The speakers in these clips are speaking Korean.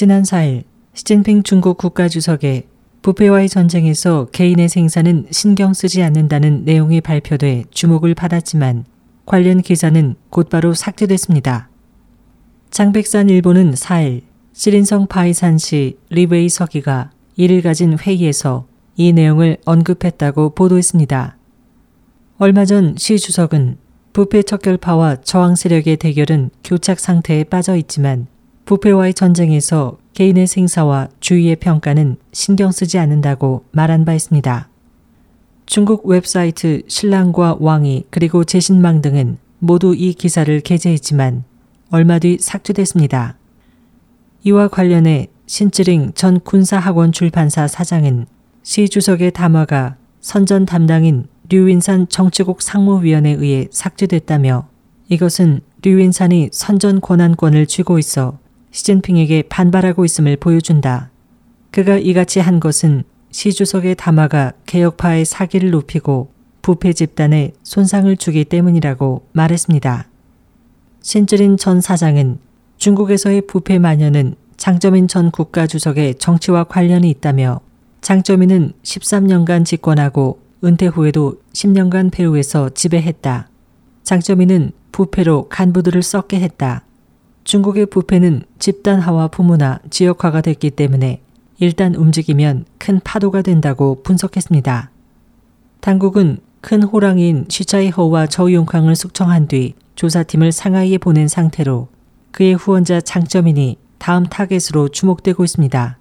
지난 4일 시진핑 중국 국가주석의 부패와의 전쟁에서 개인의 생사는 신경 쓰지 않는다는 내용이 발표돼 주목을 받았지만 관련 기사는 곧바로 삭제됐습니다. 장백산 일보는 4일 지린성 바이산시 리웨이 서기가 이를 가진 회의에서 이 내용을 언급했다고 보도했습니다. 얼마 전 시 주석은 부패 척결파와 저항 세력의 대결은 교착 상태에 빠져 있지만 부패와의 전쟁에서 개인의 생사와 주위의 평가는 신경 쓰지 않는다고 말한 바 있습니다. 중국 웹사이트 신랑과 왕이 그리고 제신망 등은 모두 이 기사를 게재했지만 얼마 뒤 삭제됐습니다. 이와 관련해 신찌링 전 군사학원 출판사 사장은 시 주석의 담화가 선전 담당인 류윈산 정치국 상무위원에 의해 삭제됐다며 이것은 류윈산이 선전 권한권을 쥐고 있어 시진핑에게 반발하고 있음을 보여준다. 그가 이같이 한 것은 시 주석의 담화가 개혁파의 사기를 높이고 부패 집단에 손상을 주기 때문이라고 말했습니다. 신쯔린 전 사장은 중국에서의 부패 만연은 장점인 전 국가주석의 정치와 관련이 있다며 장점인은 13년간 집권하고 은퇴 후에도 10년간 배후에서 지배했다. 장점인은 부패로 간부들을 썩게 했다. 중국의 부패는 집단화와 부문화, 지역화가 됐기 때문에 일단 움직이면 큰 파도가 된다고 분석했습니다. 당국은 큰 호랑이인 시차이허와 저우용캉을 숙청한 뒤 조사팀을 상하이에 보낸 상태로 그의 후원자 장점인이 다음 타겟으로 주목되고 있습니다.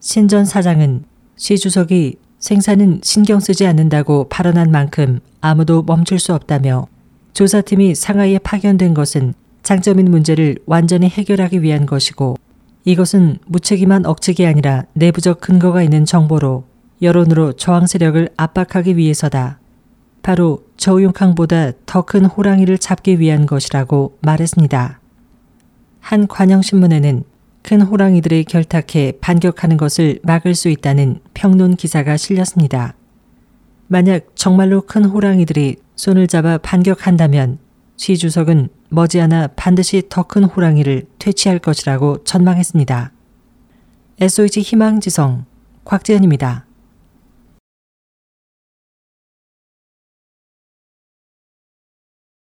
신전 사장은 시 주석이 생산은 신경 쓰지 않는다고 발언한 만큼 아무도 멈출 수 없다며 조사팀이 상하이에 파견된 것은 장점인 문제를 완전히 해결하기 위한 것이고 이것은 무책임한 억측이 아니라 내부적 근거가 있는 정보로 여론으로 저항 세력을 압박하기 위해서다. 바로 저우용캉보다 더 큰 호랑이를 잡기 위한 것이라고 말했습니다. 한 관영신문에는 큰 호랑이들이 결탁해 반격하는 것을 막을 수 있다는 평론 기사가 실렸습니다. 만약 정말로 큰 호랑이들이 손을 잡아 반격한다면 시 주석은 머지않아 반드시 더 큰 호랑이를 퇴치할 것이라고 전망했습니다. SOH 희망지성 곽지연입니다.